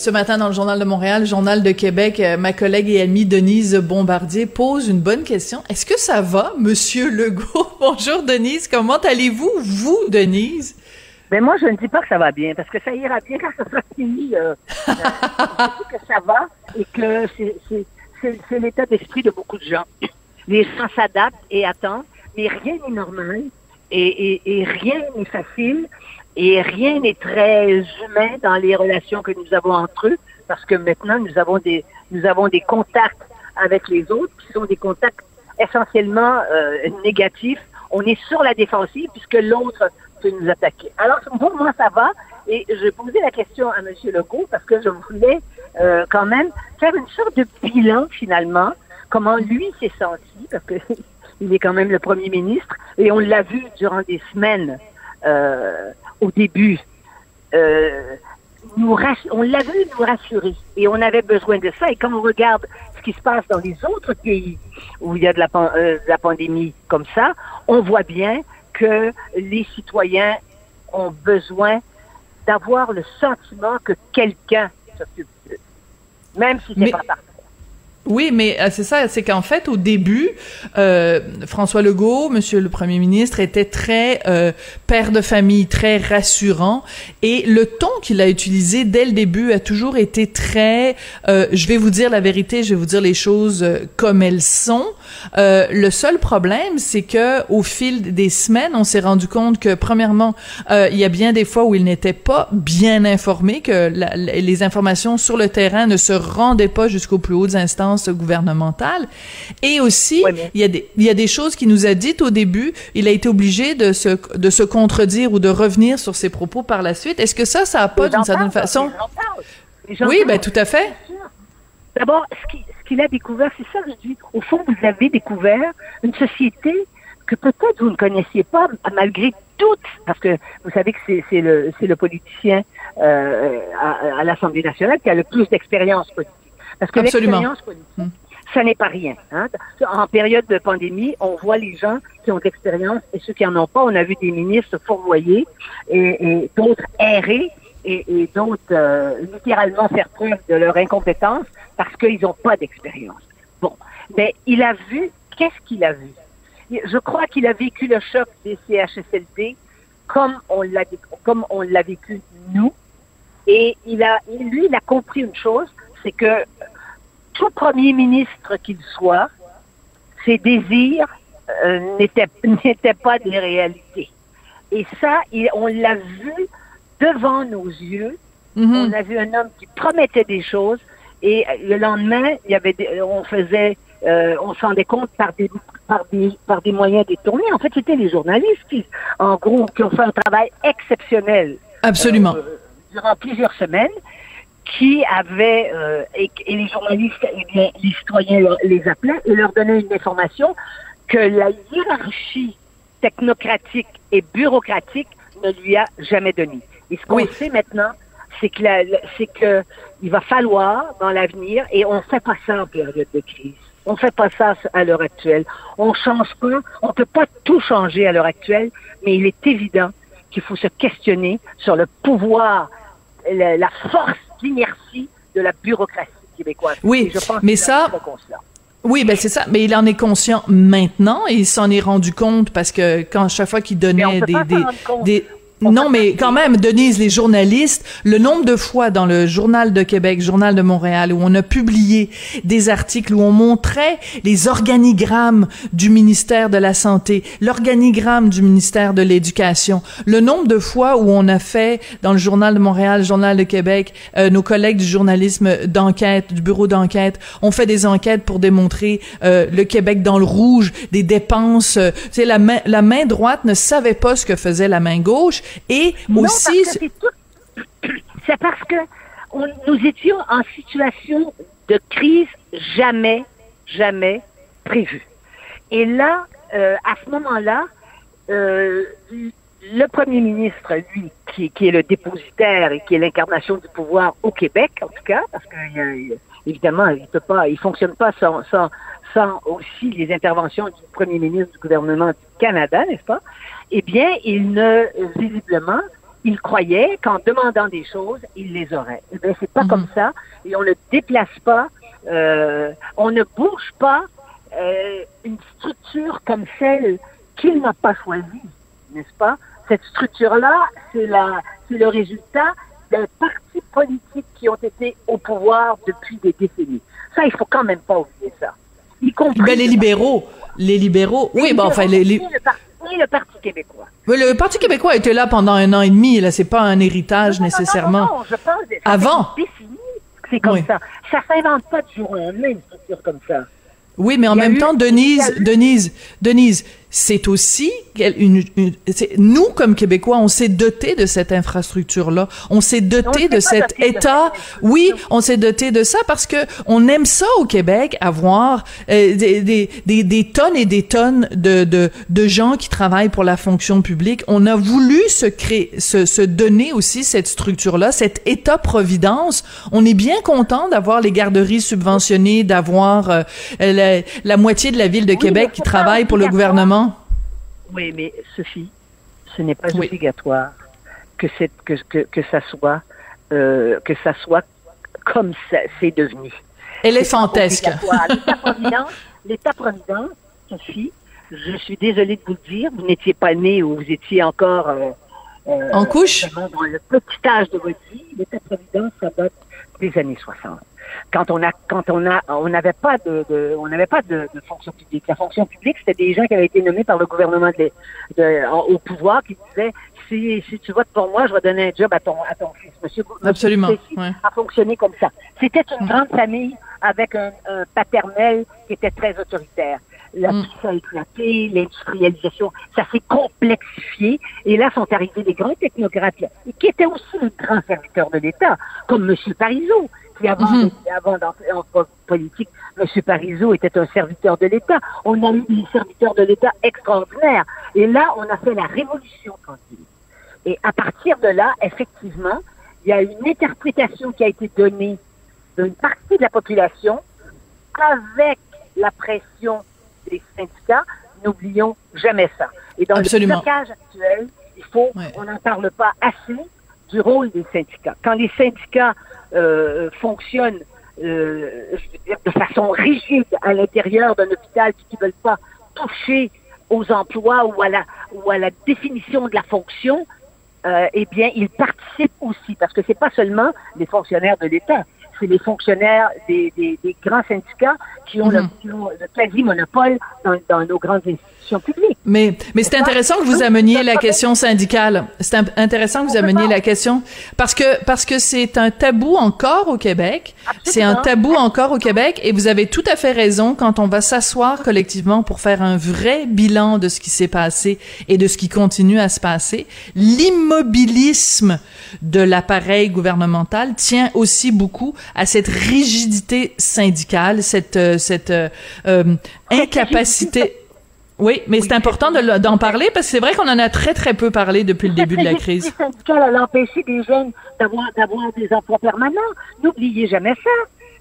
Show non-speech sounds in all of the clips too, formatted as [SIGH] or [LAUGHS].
Ce matin, dans le Journal de Montréal, Journal de Québec, euh, ma collègue et amie Denise Bombardier pose une bonne question. Est-ce que ça va, Monsieur [LAUGHS] Legault? Bonjour, Denise. Comment allez-vous, vous, Denise? Ben moi, je ne dis pas que ça va bien, parce que ça ira bien quand ça sera fini. Euh, euh, je [LAUGHS] dis que ça va et que c'est- l'état d'esprit de beaucoup de gens. Les gens s'adaptent et attendent, mais rien n'est normal et, et- et rien n'est facile et rien n'est très humain dans les relations que nous avons entre eux, parce que maintenant, nous avons des, nous avons des contacts avec les autres qui sont des contacts essentiellement euh, négatifs. On est sur la défensive puisque l'autre peut nous attaquer. Alors, pour moi, ça va. Et je posais la question à M. Legault parce que je voulais euh, quand même faire une sorte de bilan, finalement, comment lui s'est senti, parce que [LAUGHS] il est quand même le premier ministre, et on l'a vu durant des semaines euh, au début. Euh, nous on l'a vu nous rassurer et on avait besoin de ça. Et quand on regarde ce qui se passe dans les autres pays où il y a de la, pan- euh, de la pandémie comme ça, on voit bien que les citoyens ont besoin d'avoir le sentiment que quelqu'un s'occupe d'eux, même si c'est Mais- pas parfait. Oui, mais euh, c'est ça, c'est qu'en fait, au début, euh, François Legault, Monsieur le Premier ministre, était très euh, père de famille, très rassurant, et le ton qu'il a utilisé dès le début a toujours été très. euh, je vais vous dire la vérité, je vais vous dire les choses comme elles sont. Le seul problème, c'est que au fil des semaines, on s'est rendu compte que premièrement, il y a bien des fois où il n'était pas bien informé, que les informations sur le terrain ne se rendaient pas jusqu'aux plus hautes instances gouvernementales. Et aussi, il y a des il y a des choses qu'il nous a dites au début. Il a été obligé de se de se contredire ou de revenir sur ses propos par la suite. Est-ce que ça, ça a pas d'une certaine façon? Oui, ben tout à fait. D'abord, ce qui- ce qu'il a découvert, c'est ça que je dis. Au fond, vous avez découvert une société que peut-être vous ne connaissiez pas, malgré toutes, parce que vous savez que c'est le, le politicien euh, à, à l'Assemblée nationale qui a le plus d'expérience politique. Parce que l'expérience politique, ça n'est pas rien. Hein. En période de pandémie, on voit les gens qui ont de l'expérience et ceux qui en ont pas. On a vu des ministres fourvoyer et, et d'autres errer et, et d'autres euh, littéralement faire preuve de leur incompétence parce qu'ils n'ont pas d'expérience. Bon, mais il a vu, qu'est-ce qu'il a vu? Je crois qu'il a vécu le choc des CHSLD comme on l'a comme on l'a vécu nous. Et il a, lui, il a compris une chose, c'est que tout premier ministre qu'il soit, ses désirs euh, [LAUGHS] n'étaient pas des réalités. Et ça, il- on l'a vu devant nos yeux. Mhm. On a vu un homme qui promettait des choses et le lendemain, il y avait des- on faisait, euh, on s'en rendait compte par des, par des, par des moyens détournés. En fait, c'était les journalistes qui, en gros, qui ont fait un travail exceptionnel Absolument. euh, durant plusieurs semaines, qui avaient, euh, et, et les journalistes, eh bien, les citoyens les appelaient et leur donnaient une information que la hiérarchie technocratique et bureaucratique ne lui a jamais donnée. Et ce qu'on Oui. sait maintenant, c'est que, c'est que il va falloir dans l'avenir, et on ne fait pas ça en période de crise. On ne fait pas ça à l'heure actuelle. On change pas, on ne peut pas tout changer à l'heure actuelle, mais il est évident qu'il faut se questionner sur le pouvoir, la, la force d'inertie de la bureaucratie québécoise. Oui, je pense mais ça-. Oui, ben c'est ça. Mais il en est conscient maintenant et il s'en est rendu compte parce que quand chaque fois qu'il donnait des, non, mais quand même, Denise, les journalistes, le nombre de fois dans le Journal de Québec, Journal de Montréal, où on a publié des articles où on montrait les organigrammes du ministère de la Santé, l'organigramme du ministère de l'Éducation, le nombre de fois où on a fait dans le Journal de Montréal, Journal de Québec, euh, nos collègues du journalisme d'enquête, du bureau d'enquête, ont fait des enquêtes pour démontrer euh, le Québec dans le rouge, des dépenses. Euh, la main, la main droite ne savait pas ce que faisait la main gauche et Non, aussi. c'est tout- [COUGHS] parce que on- nous étions en situation de crise jamais, jamais prévue. Et là, euh, à ce moment-là, euh, le premier ministre, lui, qui, qui est le dépositaire et qui est l'incarnation du pouvoir au Québec, en tout cas, parce que évidemment, il peut pas, il fonctionne pas sans, sans, sans aussi les interventions du premier ministre du gouvernement du Canada, n'est-ce pas? Eh bien, il ne, visiblement, il croyait qu'en demandant des choses, il les aurait. Eh bien, c'est pas Mhm. comme ça, et on ne déplace pas, euh, on ne bouge pas euh, une structure comme celle qu'il n'a pas choisie, n'est-ce pas? Cette structure-là, c'est la, c'est le résultat d'un parti politique qui ont été au pouvoir depuis des décennies. Ça, il faut quand même pas oublier ça. Y compris Ben, les libéraux, les libéraux, oui, ben, enfin, les, les- le, parti, le Parti québécois. oui, le Parti québécois était là pendant un an et demi, là, c'est pas un héritage Non, non, nécessairement. Non, je pense Avant. c'est comme Oui. ça. Ça s'invente pas du jour au lendemain, une structure comme ça. Oui, mais en même eu- temps, Denise, eu- Denise, Denise, c'est aussi une, nous comme Québécois, on s'est doté de cette infrastructure-là, on s'est doté de cet de État. Oui, on s'est doté de ça parce que on aime ça au Québec, avoir euh, des, des, des, des tonnes et des tonnes de, de, de gens qui travaillent pour la fonction publique. On a voulu se créer, se, se donner aussi cette structure-là, cet État-providence. On est bien content d'avoir les garderies subventionnées, d'avoir euh, la, la moitié de la ville de Oui, Québec qui travaille pour le gouvernement? Oui, mais Sophie, ce n'est pas Oui. obligatoire que, c'est- que, que, que ça soit euh, que ça soit comme ça c'est devenu. Éléphantesque. C'est pas obligatoire. [LAUGHS] L'État-providence, Sophie, je suis désolée de vous le dire, vous n'étiez pas né ou vous étiez encore euh, euh, En couche? dans le petit âge de votre vie. L'État-providence, ça date des années 60. Quand on a, quand on a, on n'avait pas de, de- on n'avait pas de, de fonction publique. La fonction publique, c'était des gens qui avaient été nommés par le gouvernement de, de- en- au pouvoir qui disaient si, si tu votes pour moi, je vais donner un job à ton, à ton fils. Monsieur, Monsieur Absolument, Duplessis ouais. a fonctionné comme ça. C'était une grande famille avec un, un paternel qui était très autoritaire. La Mm. a éclaté, l'industrialisation, ça s'est complexifié. Et là sont arrivés des grands technocrates, qui étaient aussi les grands serviteurs de l'État, comme M. Parizeau, qui avant, Mhm. avant d'entrer en po- politique, M. Parizeau était un serviteur de l'État. On a eu des serviteurs de l'État extraordinaires. Et là, on a fait la révolution tranquille. Et à partir de là, effectivement, il y a une interprétation qui a été donnée d'une partie de la population avec la pression des syndicats. N'oublions jamais ça. Et dans Absolument. le blocage actuel, il faut, Ouais. on n'en parle pas assez du rôle des syndicats. Quand les syndicats euh, fonctionnent euh, je veux dire, de façon rigide à l'intérieur d'un hôpital qui ne veulent pas toucher aux emplois ou à la, ou à la définition de la fonction, euh, eh bien, ils participent aussi, parce que c'est pas seulement les fonctionnaires de l'État, c'est les fonctionnaires des, des, des grands syndicats qui ont, le, Mhm. qui ont le quasi-monopole dans, dans nos grandes institutions publiques. Mais, mais c'est intéressant que vous ameniez la question syndicale. C'est intéressant que vous ameniez la question parce que parce que c'est un tabou encore au Québec. C'est un tabou encore au Québec et vous avez tout à fait raison quand on va s'asseoir collectivement pour faire un vrai bilan de ce qui s'est passé et de ce qui continue à se passer. L'immobilisme de l'appareil gouvernemental tient aussi beaucoup à cette rigidité syndicale, cette euh, cette euh, euh, incapacité [LAUGHS] oui, mais c'est important de d'en parler parce que c'est vrai qu'on en a très très peu parlé depuis le début de la crise. Les syndicats à l'empêcher des jeunes d'avoir d'avoir des emplois permanents. N'oubliez jamais ça.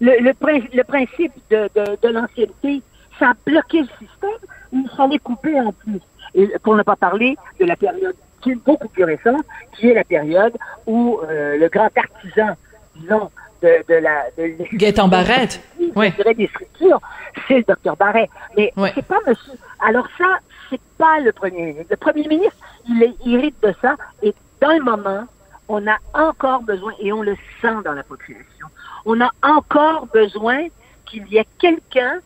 Le, le, prin- le principe de, de, de l'ancienneté, ça a bloqué le système. Il fallait couper en plus. Et pour ne pas parler de la période qui est beaucoup plus récente, qui est la période où euh, le grand artisan, disons, de, de la... De Gaétan Barrette. Je Oui. dirais des structures, c'est le docteur Barret. Mais Oui. c'est pas monsieur. Alors ça, c'est pas le premier ministre. Le premier ministre, il est hérite de ça. Et dans le moment, on a encore besoin, et on le sent dans la population, on a encore besoin qu'il y ait quelqu'un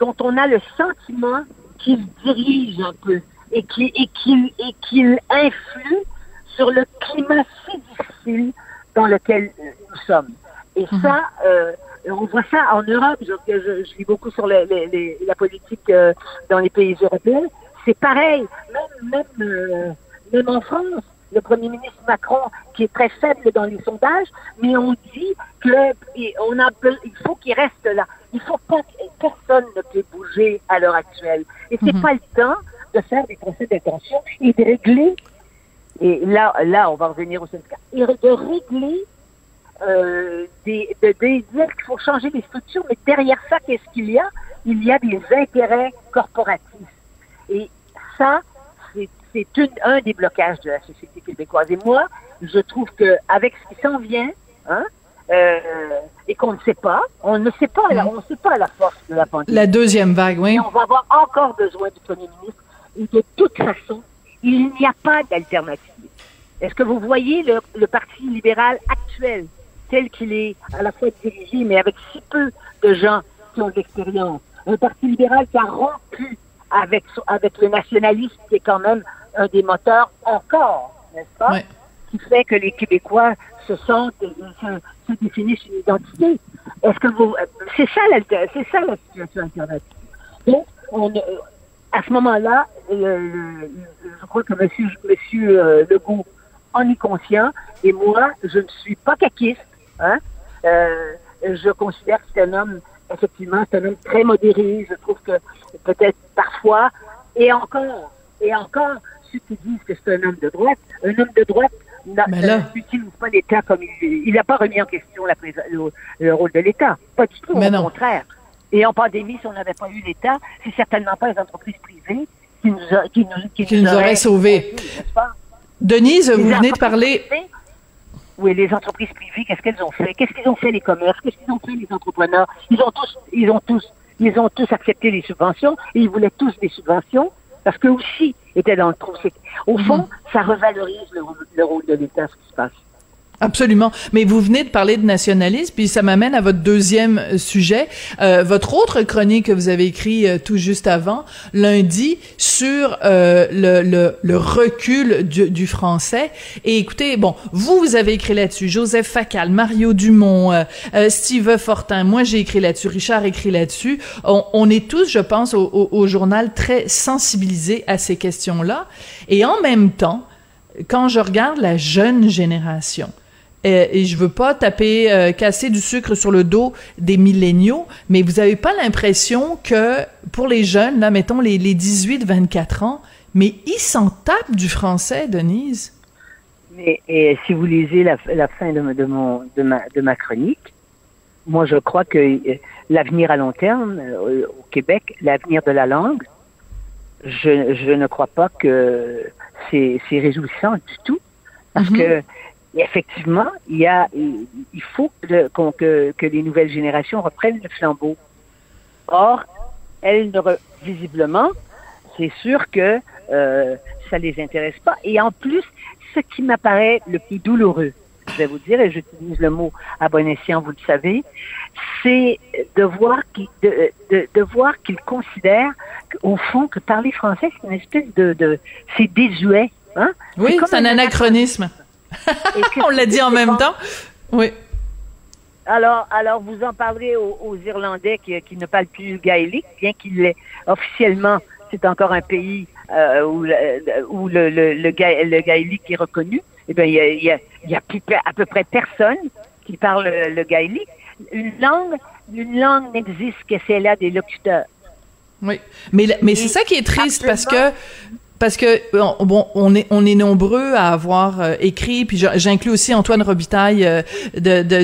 dont on a le sentiment qu'il dirige un peu et qu'il et qu'il et qu'il influe sur le climat si difficile dans lequel nous sommes. Et ça, euh, on voit ça en Europe. Je, je, je lis beaucoup sur les- la politique euh, dans les pays européens. C'est pareil. Même, même, euh, même en France, le premier ministre Macron, qui est très faible dans les sondages, mais on dit que on a, il faut qu'il reste là. Il faut pas personne ne peut bouger à l'heure actuelle. Et c'est Mhm. pas le temps de faire des procès d'intention et de régler. Et là, là, on va revenir au syndicat. Et de régler euh, des, de, de dire qu'il faut changer les structures, mais derrière ça, qu'est-ce qu'il y a? Il y a des intérêts corporatifs. Et ça, c'est un des blocages de la société québécoise. Et moi, je trouve que avec ce qui s'en vient, hein, euh, et qu'on ne sait pas, on ne sait pas, la, on ne sait pas la force de la pandémie. La deuxième vague, oui. Et on va avoir encore besoin du premier ministre. Et de toute façon, il n'y a pas d'alternative. Est-ce que vous voyez le, le Parti libéral actuel, tel qu'il est à la fois dirigé, mais avec si peu de gens qui ont de l'expérience? Un Parti libéral qui a rompu avec, avec le nationalisme, qui est quand même un des moteurs encore, n'est-ce pas? Ouais. Qui fait que les Québécois se sentent, et se, se définissent une identité. Est-ce que vous, c'est ça, l'alter- c'est ça la situation alternative. Donc, on, euh, à ce moment-là, euh, je crois que Monsieur, Monsieur euh, Legault en est conscient, et moi, je ne suis pas caquiste. Hein? Euh, je considère que c'est un homme, effectivement, c'est un homme très modéré. Je trouve que peut-être parfois, et encore, et encore, ceux qui disent que c'est un homme de droite, un homme de droite euh, n'utilise pas l'État comme il Il n'a pas remis en question la le, le rôle de l'État. Pas du tout, Mais au non. contraire. Et en pandémie, si on n'avait pas eu l'État, c'est certainement pas les entreprises privées qui nous, a- qui nous, qui Qui nous auraient sauvés. Denise, vous venez de parler. privées, Oui, les entreprises privées, qu'est-ce qu'elles ont fait? Qu'est-ce qu'ils ont fait les commerces? Qu'est-ce qu'ils ont fait les entrepreneurs? Ils ont tous, ils ont tous, ils ont tous accepté les subventions et ils voulaient tous des subventions parce qu'eux aussi étaient dans le trou. Au fond, Mhm. ça revalorise le rôle de l'État, ce qui se passe. Absolument. Mais vous venez de parler de nationalisme, puis ça m'amène à votre deuxième euh, sujet, euh, votre autre chronique que vous avez écrit euh, tout juste avant, lundi, sur euh, le, le, le recul du, du français. Et écoutez, bon, vous, vous avez écrit là-dessus, Joseph Facal, Mario Dumont, euh, euh, Steve Fortin, moi j'ai écrit là-dessus, Richard écrit là-dessus. On, on est tous, je pense, au, au, au journal très sensibilisés à ces questions-là. Et en même temps, quand je regarde la jeune génération, euh, et je veux pas taper, euh, casser du sucre sur le dos des milléniaux, mais vous avez pas l'impression que pour les jeunes, là, mettons les, les 18-24 ans, mais ils s'en tapent du français, Denise? Mais et si vous lisez la, la fin de, de, mon, de, ma, de ma chronique, moi je crois que euh, l'avenir à long terme euh, au Québec, l'avenir de la langue, je, je ne crois pas que c'est c'est réjouissant du tout, parce Mhm. que effectivement, il y a, il faut que, que, que les nouvelles générations reprennent le flambeau. Or, elles ne re- visiblement, c'est sûr que euh, ça les intéresse pas. Et en plus, ce qui m'apparaît le plus douloureux, je vais vous dire, et j'utilise le mot à bon escient, vous le savez, c'est de voir qu'ils de, de, de voir qu'ils considèrent au fond que parler français, c'est une espèce de, de c'est désuet. Hein? Oui, c'est un anachronisme. [LAUGHS] On l'a dit en même temps. Oui. Alors, alors vous en parlez aux, aux Irlandais qui, qui ne parlent plus le gaélique, bien qu'il l'ait officiellement, c'est encore un pays euh, où, le, où le, le, le, ga- le gaélique est reconnu. Eh bien, il y a, il y a, il y a plus- à peu près personne qui parle le, gaélique. Une langue, une langue n'existe que c'est là des locuteurs. Oui, mais mais c'est ça qui est triste parce que parce que on- bon on est on est nombreux à avoir euh, écrit puis j'inclus aussi Antoine Robitaille euh,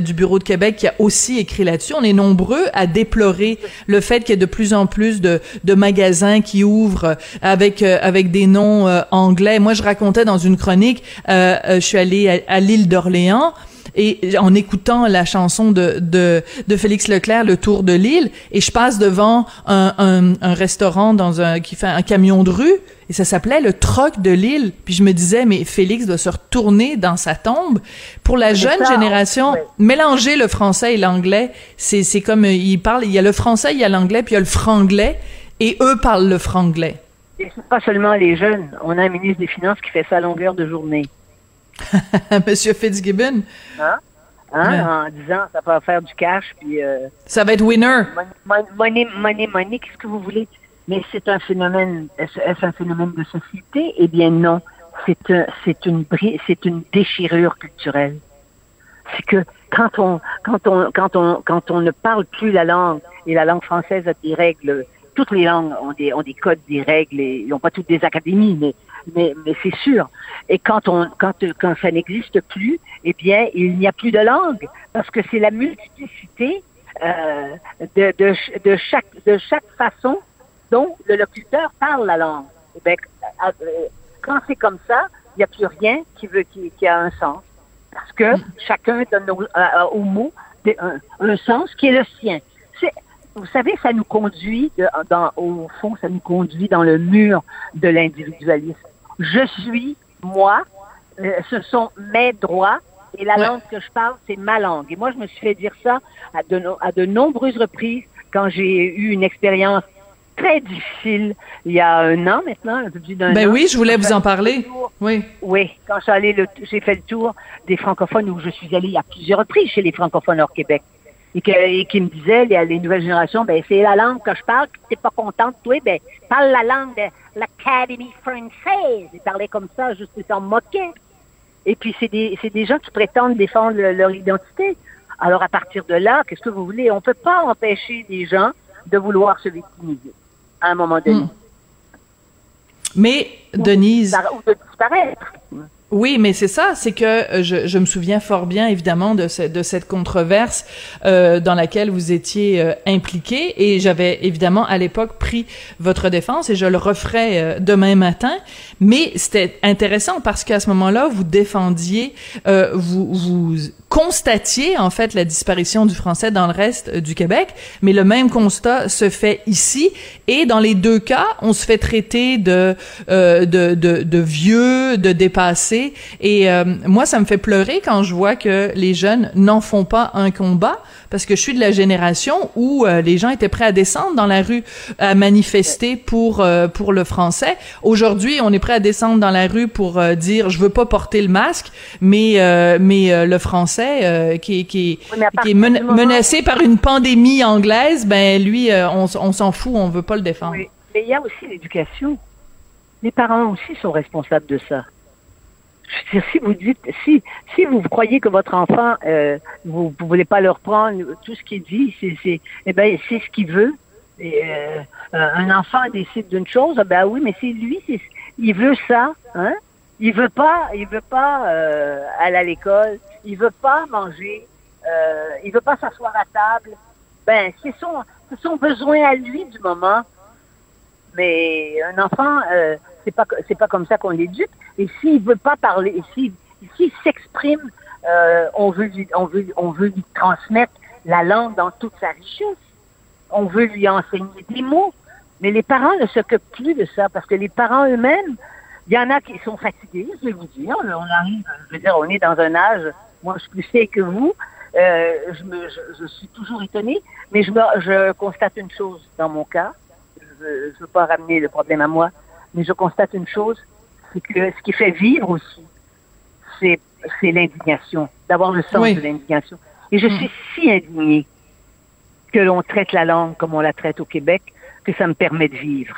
du bureau de Québec qui a aussi écrit là-dessus. On est nombreux à déplorer le fait qu'il y a de plus en plus de de magasins qui ouvrent avec euh, avec des noms anglais. Moi je racontais dans une chronique je suis allée à l'île d'Orléans et en écoutant la chanson de, de, de Félix Leclerc, Le Tour de l'île, et je passe devant un, un, un restaurant dans un qui fait un camion de rue, et ça s'appelait le Troc de l'île. Puis je me disais, mais Félix doit se retourner dans sa tombe. Pour la jeune ça, génération, mélanger le français et l'anglais, c'est c'est comme euh, il parle, il y a le français, il y a l'anglais, puis il y a le franglais, et eux parlent le franglais. Et pas seulement les jeunes. On a un ministre des Finances qui fait ça à longueur de journée. [LAUGHS] Monsieur Fitzgibbon, Hein? Hein? Ouais. En disant ça va faire du cash, puis euh, ça va être winner. Mon- Money, money, money, qu'est-ce que vous voulez? Mais c'est un phénomène, est-ce est-ce un phénomène de société? Eh bien non. c'est un, c'est une c'est une déchirure culturelle. C'est que quand on quand on quand on quand on ne parle plus la langue et la langue française a des règles, toutes les langues ont des ont des codes, des règles et ils n'ont pas toutes des académies, mais mais mais c'est sûr. Et quand on quand quand ça n'existe plus, eh bien il n'y a plus de langue parce que c'est la multiplicité euh, de, de de chaque de chaque façon dont le locuteur parle la langue. Eh bien, euh, quand c'est comme ça, il n'y a plus rien qui veut qui, qui, a un sens. Parce que chacun donne au, au mot un, un, sens qui est le sien. Vous savez, ça nous conduit, de, dans, au fond, ça nous conduit dans le mur de l'individualisme. Je suis moi, euh, ce sont mes droits, et la langue que je parle, c'est ma langue. Et moi, je me suis fait dire ça à de, à de nombreuses reprises quand j'ai eu une expérience très difficile il y a un an maintenant, un peu plus d'un ben oui, je voulais vous en parler. Oui. Oui, quand j'ai fait le tour des francophones où je suis allée à plusieurs reprises chez les francophones hors Québec. Et, que, et qui me disaient, les, les nouvelles générations, ben c'est la langue que je parle, tu t'es pas contente, toi, ben parle la langue de l'Académie française. Ils parlaient comme ça, juste s'en moquaient. Et puis c'est des, c'est des gens qui prétendent défendre leur identité. Alors à partir de là, qu'est-ce que vous voulez? On peut pas empêcher des gens de vouloir se victimiser à un moment donné. Hmm. Mais, Denise... Ou de disparaître. Oui, mais c'est ça, c'est que euh, je, je, me souviens fort bien, évidemment, de, ce, de cette controverse euh, dans laquelle vous étiez euh, impliqué, et j'avais évidemment à l'époque pris votre défense, et je le referai euh, demain matin. Mais c'était intéressant parce qu'à ce moment-là, vous défendiez, vous, vous constatiez en fait la disparition du français dans le reste du Québec, mais le même constat se fait ici, et dans les deux cas, on se fait traiter de de, de, de vieux, de dépassés et euh, moi, ça me fait pleurer quand je vois que les jeunes n'en font pas un combat, parce que je suis de la génération où euh, les gens étaient prêts à descendre dans la rue à manifester pour euh, pour le français. Aujourd'hui, on est prêt à descendre dans la rue pour dire je veux pas porter le masque, mais mais le français qui, qui, qui est menacé par une pandémie anglaise, ben lui, on, on s'en fout, on veut pas le défendre. Oui. Mais il y a aussi l'éducation. Les parents aussi sont responsables de ça si vous dites, si, si vous croyez que votre enfant, euh, vous ne voulez pas leur prendre tout ce qu'il dit, c'est, c'est, eh ben, c'est ce qu'il veut. Et, euh, un enfant décide d'une chose, ben oui, mais c'est lui, c'est, il veut ça, hein? Il veut pas, il veut pas euh, aller à l'école, il veut pas manger, euh, il veut pas s'asseoir à table. Ben, c'est son, c'est son besoin à lui du moment. Mais un enfant, euh, c'est pas c'est pas comme ça qu'on l'éduque. Et s'il veut pas parler, s'il s'il s'exprime, euh, on veut lui, on veut on veut lui transmettre la langue dans toute sa richesse. On veut lui enseigner des mots. Mais les parents ne s'occupent plus de ça parce que les parents eux-mêmes, il y en a qui sont fatigués, je vais vous dire. On arrive, je veux dire, on est dans un âge, moi je suis plus vieille que vous, euh, je, me, je, suis toujours étonnée, mais je, me, je constate une chose dans mon cas. Je ne veux pas ramener le problème à moi, mais je constate une chose, c'est que ce qui fait vivre aussi, c'est, c'est l'indignation, d'avoir le sens de l'indignation. Et je mm. suis si indignée que l'on traite la langue comme on la traite au Québec, que ça me permet de vivre.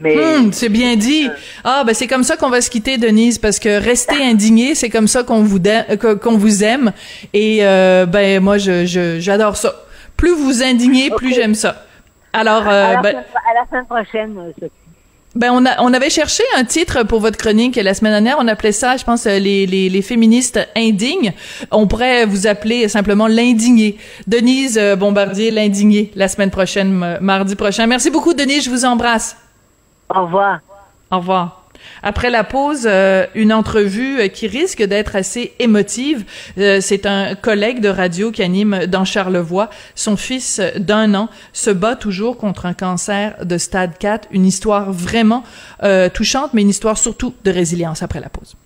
Mais hum, c'est bien dit. Ah ben c'est comme ça qu'on va se quitter Denise parce que rester indigné, c'est comme ça qu'on vous qu'on vous aime et euh, ben moi je, j'adore ça. Plus vous indignez, plus j'aime ça. Alors euh, à, la ben, à la semaine prochaine. Euh, ben on a on avait cherché un titre pour votre chronique la semaine dernière. On appelait ça, je pense, les les, les féministes indignes. On pourrait vous appeler simplement l'indigné. Denise euh, Bombardier, l'indigné, la semaine prochaine, mardi prochain. Merci beaucoup, Denise. Je vous embrasse. Au revoir. Au revoir. Après la pause, euh, une entrevue euh, qui risque d'être assez émotive. Euh, c'est un collègue de radio qui anime dans Charlevoix. Son fils d'un an se bat toujours contre un cancer de stade 4. Une histoire vraiment touchante, mais une histoire surtout de résilience après la pause.